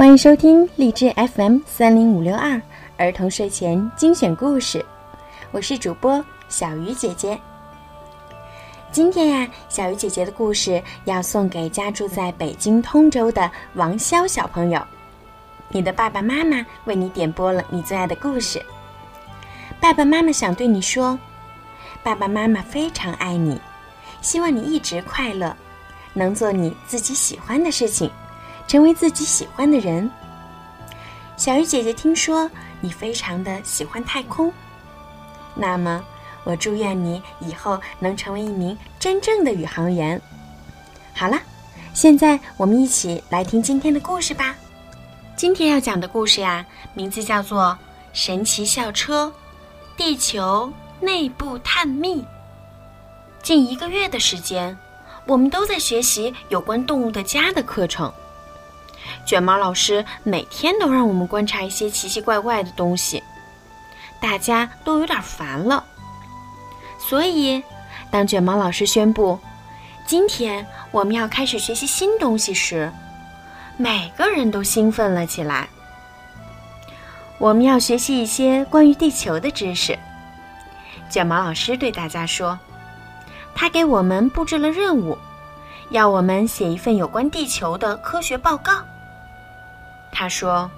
欢迎收听荔枝 FM 三零五六二儿童睡前精选故事，我是主播小鱼姐姐。今天呀，小鱼姐姐的故事要送给家住在北京通州的王潇小朋友。你的爸爸妈妈为你点播了你最爱的故事。爸爸妈妈想对你说，爸爸妈妈非常爱你，希望你一直快乐，能做你自己喜欢的事情。成为自己喜欢的人。小鱼姐姐听说你非常的喜欢太空，那么我祝愿你以后能成为一名真正的宇航员。好了，现在我们一起来听今天的故事吧。今天要讲的故事呀，名字叫做《神奇校车：地球内部探秘》。近一个月的时间，我们都在学习有关动物的家的课程。卷毛老师每天都让我们观察一些奇奇怪怪的东西，大家都有点烦了。所以，当卷毛老师宣布今天我们要开始学习新东西时，每个人都兴奋了起来。我们要学习一些关于地球的知识。卷毛老师对大家说：“他给我们布置了任务，要我们写一份有关地球的科学报告。”他说：“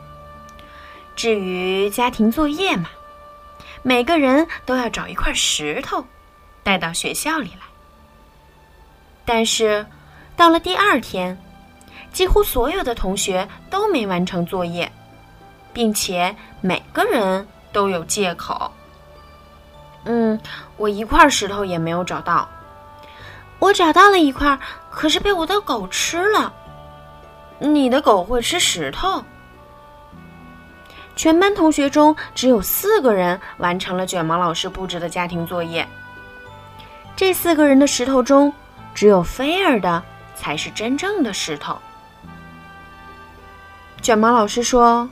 至于家庭作业嘛，每个人都要找一块石头，带到学校里来。但是，到了第二天，几乎所有的同学都没完成作业，并且每个人都有借口。嗯，我一块石头也没有找到。我找到了一块，可是被我的狗吃了。”你的狗会吃石头。全班同学中只有四个人完成了卷毛老师布置的家庭作业。这四个人的石头中，只有菲儿的才是真正的石头。卷毛老师说：“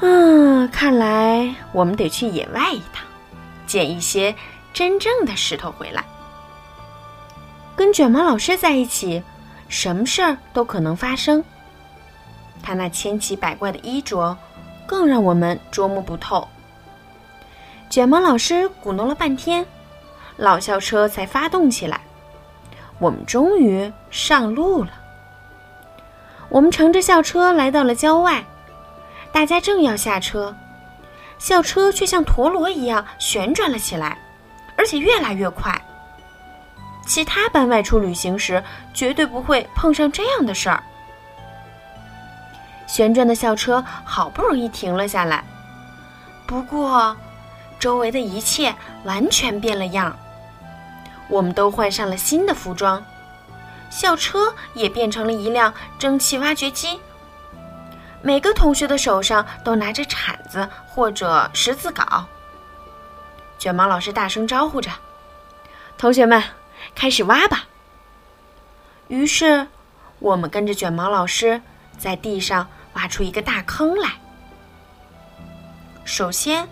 嗯，看来我们得去野外一趟，捡一些真正的石头回来。跟卷毛老师在一起。”什么事儿都可能发生。他那千奇百怪的衣着，更让我们捉摸不透。卷毛老师鼓弄了半天，老校车才发动起来。我们终于上路了。我们乘着校车来到了郊外，大家正要下车，校车却像陀螺一样旋转了起来，而且越来越快。其他班外出旅行时，绝对不会碰上这样的事儿。旋转的校车好不容易停了下来，不过，周围的一切完全变了样。我们都换上了新的服装，校车也变成了一辆蒸汽挖掘机。每个同学的手上都拿着铲子或者识字稿。卷毛老师大声招呼着：“同学们！”开始挖吧。于是，我们跟着卷毛老师在地上挖出一个大坑来。首先，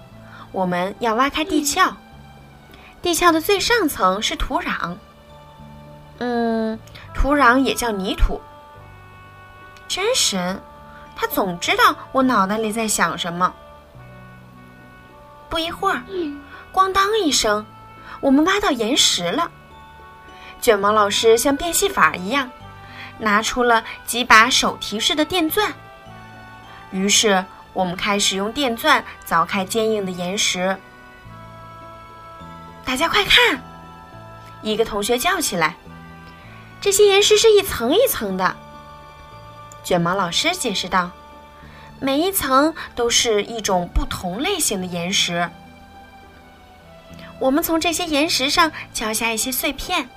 我们要挖开地壳。地壳的最上层是土壤。嗯，土壤也叫泥土。真神，他总知道我脑袋里在想什么。不一会儿，咣当一声，我们挖到岩石了。卷毛老师像变戏法一样，拿出了几把手提式的电钻。于是，我们开始用电钻凿开坚硬的岩石。大家快看！一个同学叫起来：“这些岩石是一层一层的。”卷毛老师解释道：“每一层都是一种不同类型的岩石。我们从这些岩石上敲下一些碎片。”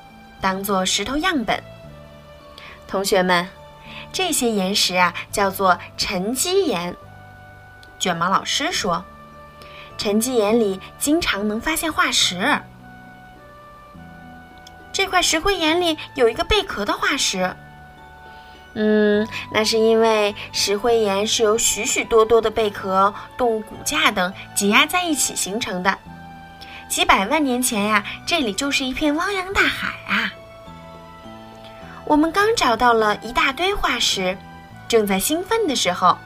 当做石头样本，同学们，这些岩石啊叫做沉积岩。卷毛老师说，沉积岩里经常能发现化石。这块石灰岩里有一个贝壳的化石。嗯，那是因为石灰岩是由许许多多的贝壳、动物骨架等挤压在一起形成的。几百万年前呀，这里就是一片汪洋大海啊！我们刚找到了一大堆化石，正在兴奋的时候，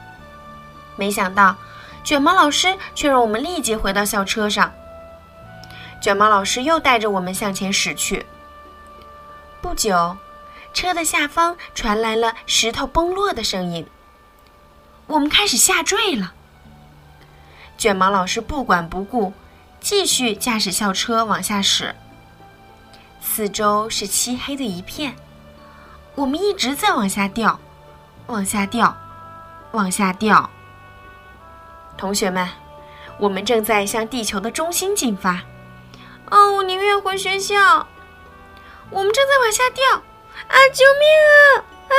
没想到卷毛老师却让我们立即回到校车上。卷毛老师又带着我们向前驶去。不久，车的下方传来了石头崩落的声音。我们开始下坠了。卷毛老师不管不顾，继续驾驶校车往下驶。四周是漆黑的一片，我们一直在往下掉，往下掉，往下掉。同学们，我们正在向地球的中心进发。哦，我宁愿回学校。我们正在往下掉，啊！救命啊！啊！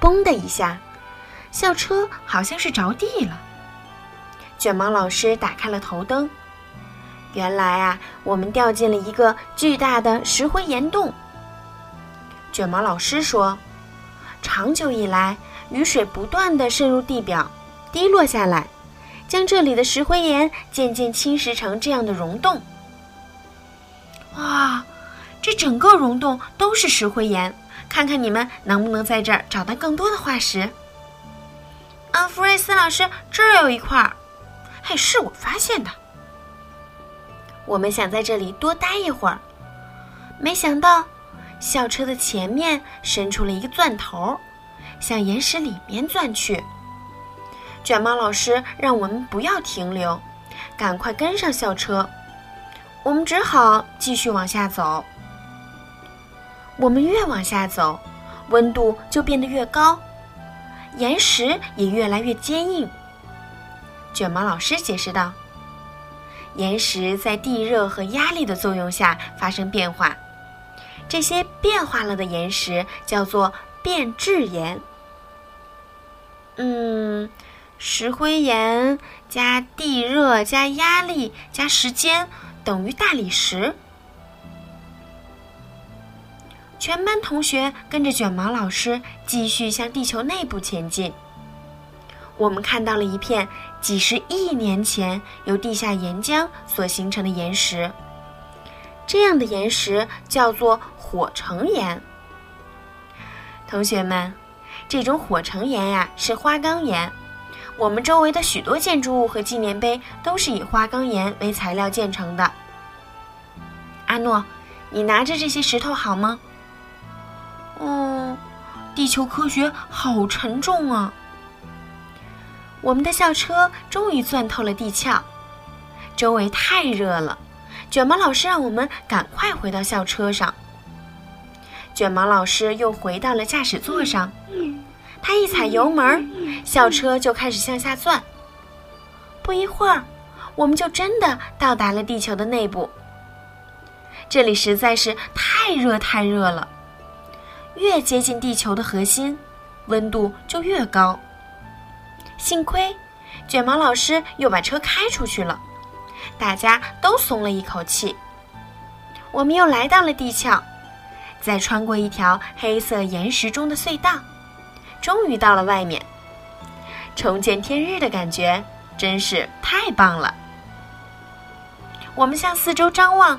嘣的一下，校车好像是着地了。卷毛老师打开了头灯，原来啊，我们掉进了一个巨大的石灰岩洞。卷毛老师说，长久以来，雨水不断的渗入地表，滴落下来。将这里的石灰岩渐渐侵蚀成这样的溶洞。哇，这整个溶洞都是石灰岩，看看你们能不能在这儿找到更多的化石。啊，福瑞斯老师，这儿有一块儿，嘿，是我发现的。我们想在这里多待一会儿，没想到校车的前面伸出了一个钻头，向岩石里面钻去。卷毛老师让我们不要停留，赶快跟上校车。我们只好继续往下走。我们越往下走，温度就变得越高，岩石也越来越坚硬。卷毛老师解释道：“岩石在地热和压力的作用下发生变化，这些变化了的岩石叫做变质岩。”嗯。石灰岩加地热加压力加时间等于大理石。全班同学跟着卷毛老师继续向地球内部前进。我们看到了一片几十亿年前由地下岩浆所形成的岩石，这样的岩石叫做火成岩。同学们，这种火成岩呀是花岗岩。我们周围的许多建筑物和纪念碑都是以花岗岩为材料建成的。阿诺，你拿着这些石头好吗？哦，地球科学好沉重啊！我们的校车终于钻透了地壳，周围太热了，卷毛老师让我们赶快回到校车上。卷毛老师又回到了驾驶座上。他一踩油门，校车就开始向下钻。不一会儿，我们就真的到达了地球的内部。这里实在是太热太热了，越接近地球的核心，温度就越高。幸亏，卷毛老师又把车开出去了，大家都松了一口气。我们又来到了地壳，再穿过一条黑色岩石中的隧道。终于到了外面，重见天日的感觉真是太棒了。我们向四周张望，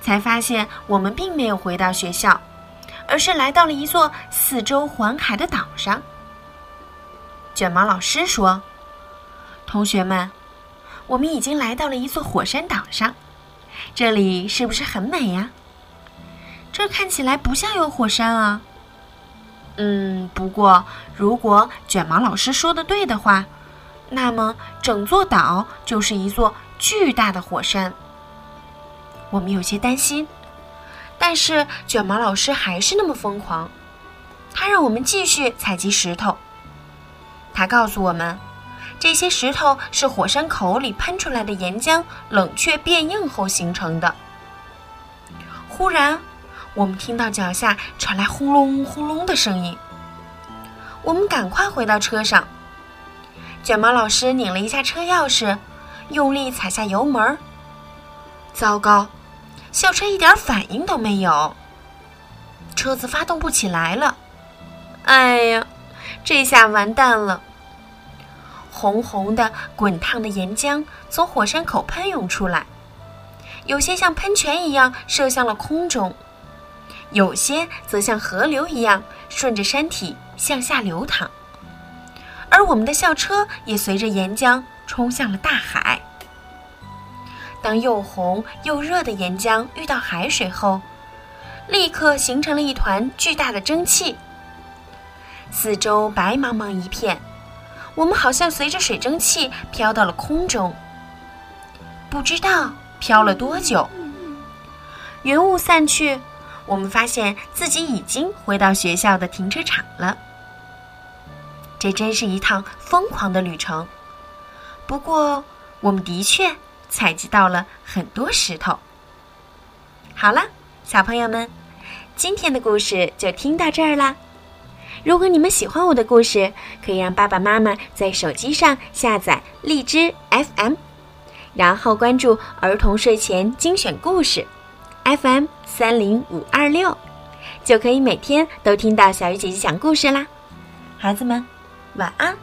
才发现我们并没有回到学校，而是来到了一座四周环海的岛上。卷毛老师说：“同学们，我们已经来到了一座火山岛上，这里是不是很美呀？这看起来不像有火山啊。”嗯，不过如果卷毛老师说的对的话，那么整座岛就是一座巨大的火山。我们有些担心，但是卷毛老师还是那么疯狂，他让我们继续采集石头。他告诉我们，这些石头是火山口里喷出来的岩浆冷却变硬后形成的。忽然。我们听到脚下传来轰隆轰隆的声音，我们赶快回到车上。卷毛老师拧了一下车钥匙，用力踩下油门。糟糕，校车一点反应都没有，车子发动不起来了。哎呀，这下完蛋了！红红的、滚烫的岩浆从火山口喷涌出来，有些像喷泉一样射向了空中。有些则像河流一样顺着山体向下流淌。而我们的校车也随着岩浆冲向了大海。当又红又热的岩浆遇到海水后，立刻形成了一团巨大的蒸汽。四周白茫茫一片，我们好像随着水蒸气飘到了空中。不知道飘了多久，云雾散去，我们发现自己已经回到学校的停车场了。这真是一趟疯狂的旅程。不过，我们的确采集到了很多石头。好了，小朋友们，今天的故事就听到这儿啦。如果你们喜欢我的故事，可以让爸爸妈妈在手机上下载荔枝 FM，然后关注儿童睡前精选故事 FM 三零五二六，就可以每天都听到小鱼姐姐讲故事啦。孩子们，晚安。